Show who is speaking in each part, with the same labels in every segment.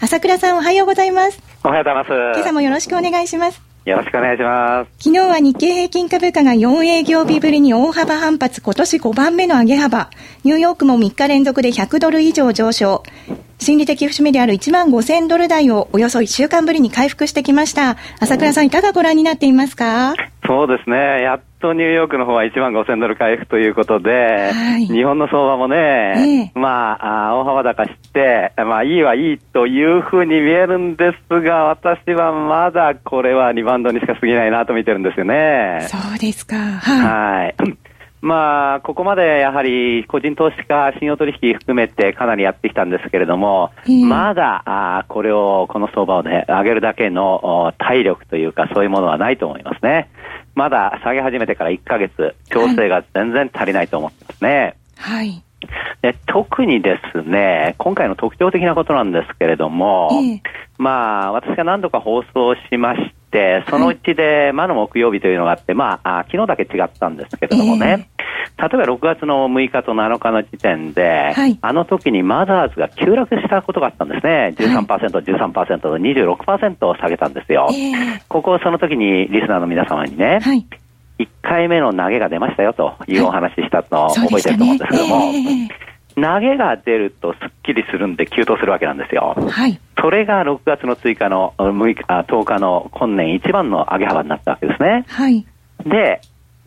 Speaker 1: 朝倉さんおはようございます。
Speaker 2: おはようございます。
Speaker 1: 今朝もよろしくお願いします。
Speaker 2: よろしくお願いします。
Speaker 1: 昨日は日経平均株価が4営業日ぶりに大幅反発今年5番目の上げ幅。ニューヨークも3日連続で100ドル以上上昇。心理的節目である1万5000ドル台をおよそ1週間ぶりに回復してきました。朝倉さんいかがご覧になっていますか？
Speaker 2: そうですねやっとニューヨークの方は1万5000ドル回復ということで、はい、日本の相場もね、えまあ、あ大幅高して、まあ、いいはいいというふうに見えるんですが、私はまだこれはリバウンドにしか過ぎないなと見てるんですよね。
Speaker 1: そうですか。はい。
Speaker 2: はいまあ、ここまでやはり個人投資家、信用取引含めてかなりやってきたんですけれども、まだあこれを、この相場を、ね、上げるだけの体力というか、そういうものはないと思いますね。まだ下げ始めてから1ヶ月、調整が全然足りないと思ってますね。
Speaker 1: はい。
Speaker 2: で特にですね、今回の特徴的なことなんですけれども、えー、まあ、私が何度か放送しまして、そのうちで魔の木曜日というのがあって、まあ、昨日だけ違ったんですけれどもね、えー、例えば6月の6日と7日の時点で、はい、あの時にマザーズが急落したことがあったんですね。13%、はい、13%と26%を下げたんですよ。えー、ここをその時にリスナーの皆様にね、はい。1回目の投げが出ましたよというお話したのを覚えてると思うんですけども、ねえ。ー、投げが出るとすっきりするんで急騰するわけなんですよ。はい、それが6月の追加の6日10日の今年一番の上げ幅になったわけですね。はい、で、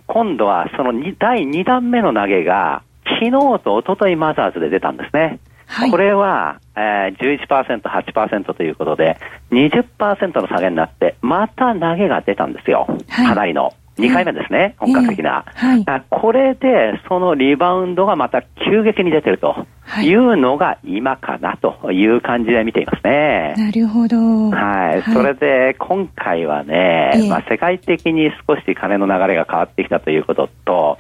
Speaker 2: 今度はその第2弾目の投げが昨日と一昨日マザーズで出たんですね。はい、これは、えー、11%、8%ということで、20%の下げになって、また投げが出たんですよ。はい、かなりの。2回目ですね、本格的な、はい、これでそのリバウンドがまた急激に出てるというのが今かなという感じで見ていますね。
Speaker 1: なるほど。
Speaker 2: はい。それで今回はね、まあ、世界的に少し金の流れが変わってきたということと、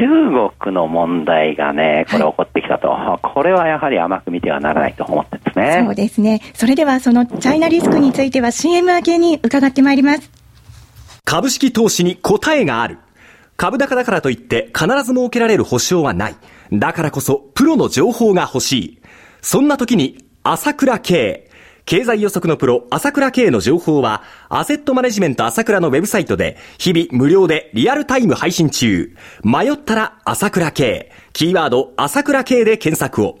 Speaker 2: 中国の問題がね、これ起こってきたと、はい、これはやはり甘く見てはならないと思ってますね。
Speaker 1: そうですね。それではそのチャイナリスクについては CM 明けに伺ってまいります。
Speaker 3: 株式投資に答えがある。株高だからといって必ず設けられる保証はない。だからこそプロの情報が欲しい。そんな時に朝倉慶。経済予測のプロ、朝倉慶の情報は、アセットマネジメント朝倉のウェブサイトで、日々無料でリアルタイム配信中。迷ったら朝倉慶。キーワード、朝倉慶で検索を。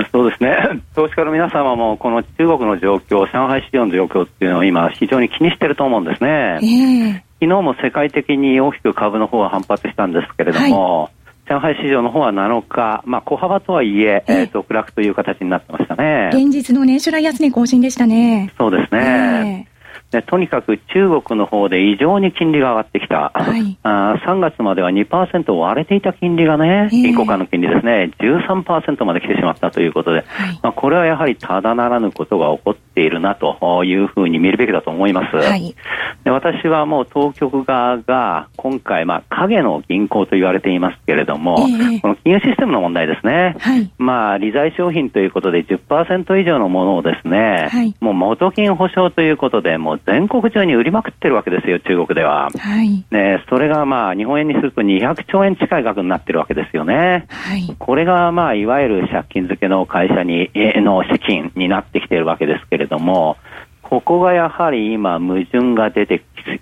Speaker 2: そうですね、投資家の皆様も、この中国の状況、上海市場の状況っていうのを今、非常に気にしてると思うんですね。えー、昨日も世界的に大きく株の方は反発したんですけれども、はい上海市場の方は7日、まあ、小幅とはいえ、えー、続落という形になってましたね。
Speaker 1: 現実の年初来安値更新でしたね。
Speaker 2: そうですね。えーでとにかく中国の方で異常に金利が上がってきた、はい、あ3月までは2%割れていた金利がね、銀行間の金利ですね、13%まで来てしまったということで、はい、まあ、これはやはりただならぬことが起こっているなというふうに見るべきだと思います。はい、で私はもう当局側が今回、まあ、影の銀行と言われていますけれども、えー、この金融システムの問題ですね、まあ、利財商品ということで10%以上のものをですね、もう元金保証ということで、もう全国中に売りまくってるわけですよ、中国では。はい、ね、それがまあ日本円にすると200兆円近い額になってるわけですよね。はい、これがまあいわゆる借金付けの会社にの資金になってきているわけですけれども、ここがやはり今、矛盾が出てきつ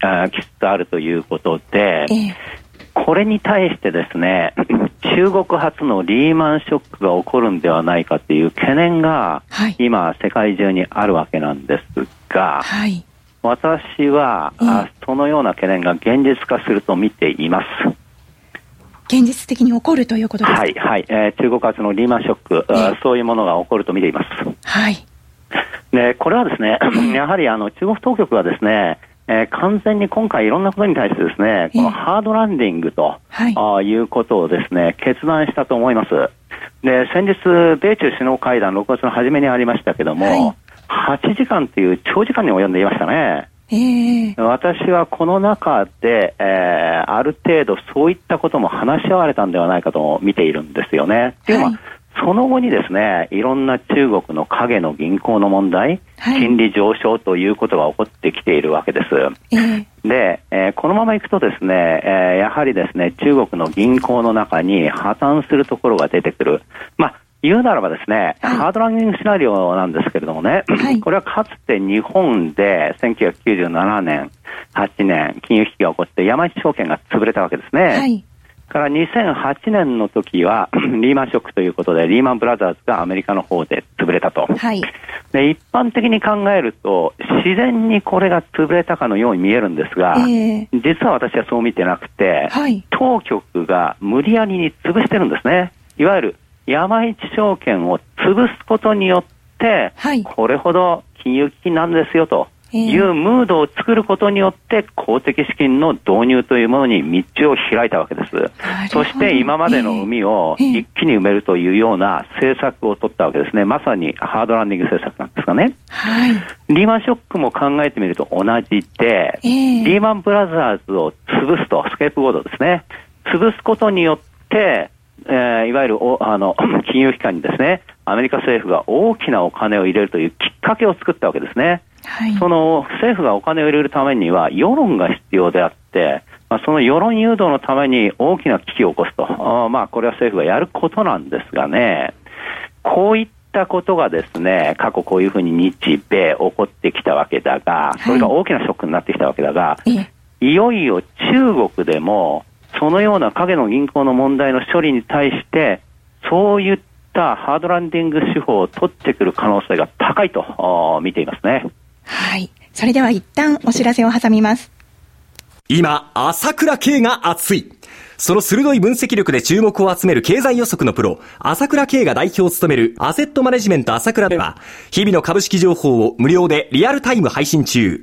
Speaker 2: つあるということで、えこれに対してですね、中国発のリーマンショックが起こるんではないかという懸念が、今、世界中にあるわけなんですが、はい、私は、えー、そのような懸念が現実化すると見ています。
Speaker 1: 現実的に起こるということですか？
Speaker 2: はい、はい、えー、中国発のリーマンショック、えー、そういうものが起こると見ています。
Speaker 1: はい。
Speaker 2: で、これはですね、やはりあの中国当局はですね、えー、完全に今回いろんなことに対してですね、このハードランディングと、はい、あいうことをですね、決断したと思います。で、先日、米中首脳会談6月の初めにありましたけども、はい、8時間という長時間に及んでいましたね。えー、私はこの中で、えー、ある程度そういったことも話し合われたんではないかと見ているんですよね。というのは、その後にですね、いろんな中国の影の銀行の問題、はい、金利上昇ということが起こってきているわけです。えー、で、えー、このままいくとですね、えー、やはりですね、中国の銀行の中に破綻するところが出てくる。まあ言うならばですね、はい、ハードランディングシナリオなんですけれどもね、はい、これはかつて日本で1997年、8年、金融危機が起こって山一証券が潰れたわけですね。はい。から2008年の時は リーマンショックということでリーマンブラザーズがアメリカの方で潰れたと、はい、で一般的に考えると自然にこれが潰れたかのように見えるんですが、えー、実は私はそう見てなくて、はい、当局が無理やりに潰してるんですね。いわゆる山一証券を潰すことによって、はい、これほど金融危機なんですよというムードを作ることによって公的資金の導入というものに道を開いたわけです。そして今までの海を一気に埋めるというような政策を取ったわけですね。まさにハードランディング政策なんですがね。はい、リーマンショックも考えてみると同じで、リーマンブラザーズを潰すと、スケープボードですね。潰すことによって、えー、いわゆるおあの 金融機関にですね、アメリカ政府が大きなお金を入れるというきっかけを作ったわけですね。はい、その政府がお金を入れるためには世論が必要であって、まあ、その世論誘導のために大きな危機を起こすと、あまあ、これは政府がやることなんですがね、こういったことがですね、過去こういうふうに日米起こってきたわけだが、それが大きなショックになってきたわけだが、はい、いよいよ中国でも、そのような影の銀行の問題の処理に対して、そういったハードランディング手法を取ってくる可能性が高いと見ていますね。
Speaker 1: はい。それでは一旦お知らせを挟みます。
Speaker 3: 今、朝倉慶が熱い。その鋭い分析力で注目を集める経済予測のプロ、朝倉慶が代表を務めるアセットマネジメント朝倉では、日々の株式情報を無料でリアルタイム配信中。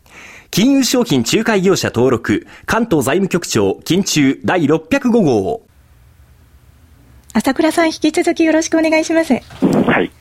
Speaker 3: 金融商品仲介業者登録、関東財務局長、金中第605号。
Speaker 1: 朝倉さん、引き続きよろしくお願いします。はい。
Speaker 2: はい。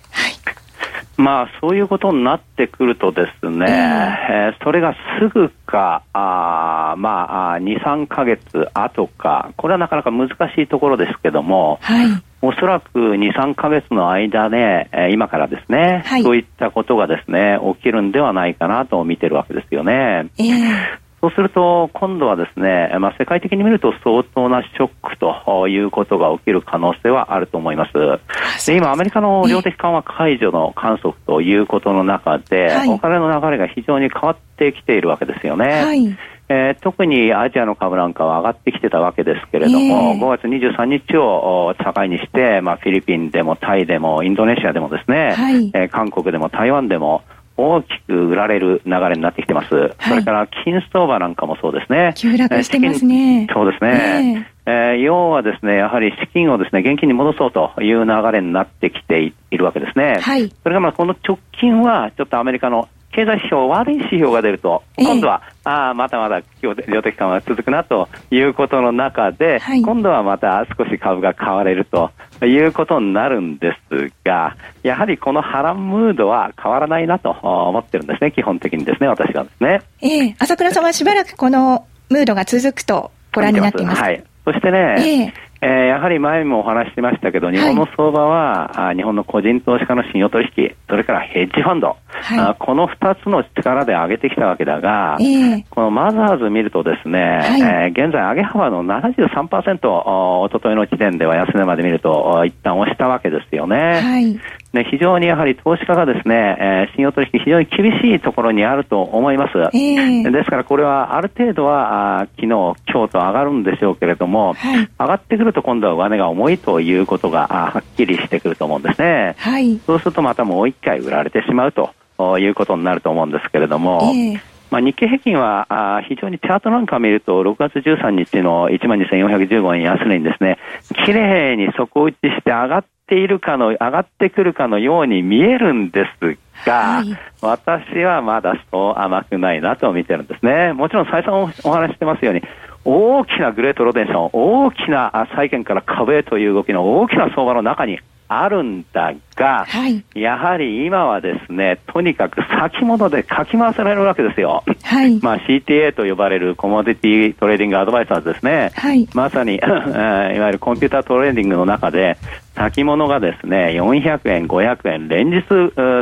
Speaker 2: まあ、そういうことになってくるとですね、えー、それがすぐか、あまあ、2、3か月後か、これはなかなか難しいところですけども、はい、おそらく2、3か月の間で、えー、今からですね、はい、そういったことがですね、起きるんではないかなと見てるわけですよね。えーそうすると、今度はですね、まあ、世界的に見ると相当なショックということが起きる可能性はあると思います。で今、アメリカの量的緩和解除の観測ということの中で、はい、お金の流れが非常に変わってきているわけですよね。はいえー、特にアジアの株なんかは上がってきてたわけですけれども、えー、5月23日を境にして、まあ、フィリピンでもタイでもインドネシアでもですね、はい、えー、韓国でも台湾でも、大きく売られる流れになってきてます。はい、それから金相場なんかもそうですね。
Speaker 1: 急落してますね。
Speaker 2: そうですね。えー、えー、要はですね、やはり資金をですね、現金に戻そうという流れになってきているわけですね。はい。それがまあこの直近はちょっとアメリカの経済指標、悪い指標が出ると、今度は、えー、ああ、まだまだ量的緩和が続くなということの中で、はい、今度はまた少し株が買われるということになるんですが、やはりこの波乱ムードは変わらないなと思ってるんですね、基本的にですね、私はですね。
Speaker 1: ええー、朝倉さんはしばらくこのムードが続くとご覧になっています。はい。
Speaker 2: そしてね、えー、やはり前もお話ししましたけど、日本の相場は、はい、日本の個人投資家の信用取引、それからヘッジファンド、はい、あこの2つの力で上げてきたわけだが、えー、このマザーズ見るとですね、はい、えー、現在上げ幅の73%、おとといの時点では安値まで見ると、一旦押したわけですよね。はいね、非常にやはり投資家がですね、えー、信用取引非常に厳しいところにあると思います。えー、ですからこれはある程度はあ昨日、今日と上がるんでしょうけれども、はい、上がってくると今度は上値が重いということがあはっきりしてくると思うんですね。はい、そうするとまたもう一回売られてしまうということになると思うんですけれども、えーまあ、日経平均はあ非常にチャートなんかを見ると、6月13日の12,415円安値にですね、綺麗に底打ちして上がっているかの、上がってくるかのように見えるんですが、はい、私はまだそう甘くないなと見てるんですね。もちろん再三お話してますように、大きなグレートローテーション、大きな債券から株へという動きの大きな相場の中にあるんだが、はい、やはり今はですね、とにかく先物でかき回されるわけですよ。はい、まあ CTA と呼ばれる Commodity Trading Advisor ですね。はい、まさに いわゆるコンピュータートレーディングの中で、先物がですね、400円、500円、連日、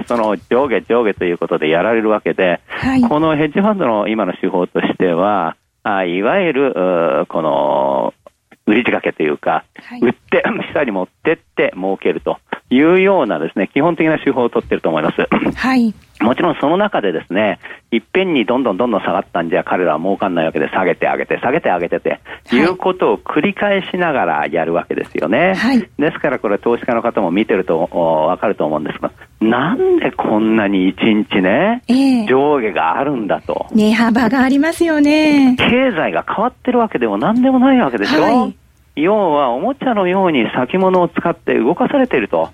Speaker 2: その上下上下ということでやられるわけで、はい、このヘッジファンドの今の手法としては、あいわゆる、この、売り仕掛けというか、はい、売って、下に持ってって儲けるというようなですね、基本的な手法を取っていると思います。はい。もちろんその中でですね、いっぺんにどんどんどんどん下がったんじゃ彼らは儲かんないわけで下げてあげて、下げてあげてて、はい、いうことを繰り返しながらやるわけですよね。はい、ですからこれ投資家の方も見てるとわかると思うんですが、なんでこんなに一日ね、えー、上下があるんだと。
Speaker 1: 値幅がありますよね。
Speaker 2: 経済が変わってるわけでも何でもないわけでしょ。はい要はおもちゃのように先物を使って動かされていると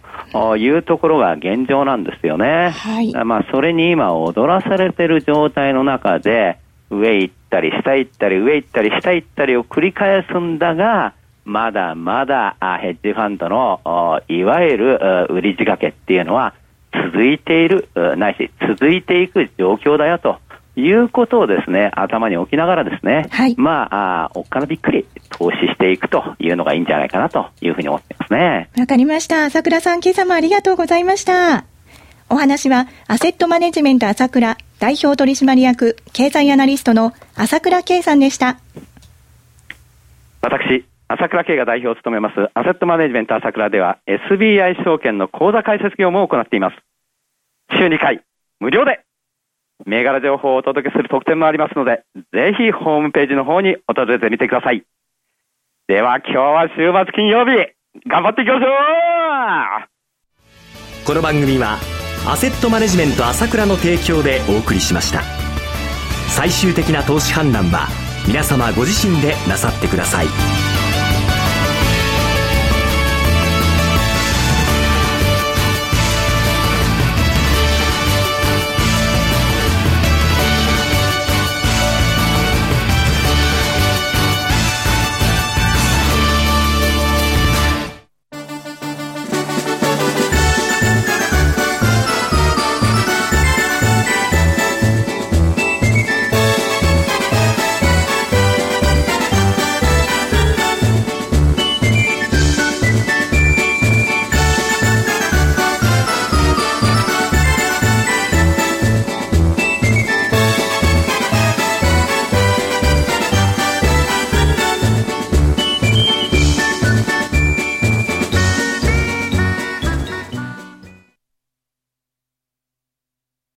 Speaker 2: い。うところが現状なんですよね。はい、まあ、それに今踊らされている状態の中で、上行ったり下行ったり上行ったり下行ったりを繰り返すんだが、まだまだヘッジファンドのいわゆる売り仕掛けっていうのは続いている、ないし続いていく状況だよということをですね、頭に置きながらですね、はい、まあ、あおっかなびっくり投資していくというのがいいんじゃないかなというふうに思ってますね。
Speaker 1: わかりました。朝倉さん、今朝もありがとうございました。お話は、アセットマネジメント朝倉代表取締役経済アナリストの朝倉圭さんでした。
Speaker 2: 私、朝倉圭が代表を務めますアセットマネジメント朝倉では SBI 証券の口座開設業務を行っています。週2回、無料で銘柄情報をお届けする特典もありますので、ぜひホームページの方に訪れてみてください。では今日は週末金曜日、頑張っていきましょ
Speaker 3: うこの番組は、アセットマネジメント朝倉の提供でお送りしました。最終的な投資判断は、皆様ご自身でなさってください。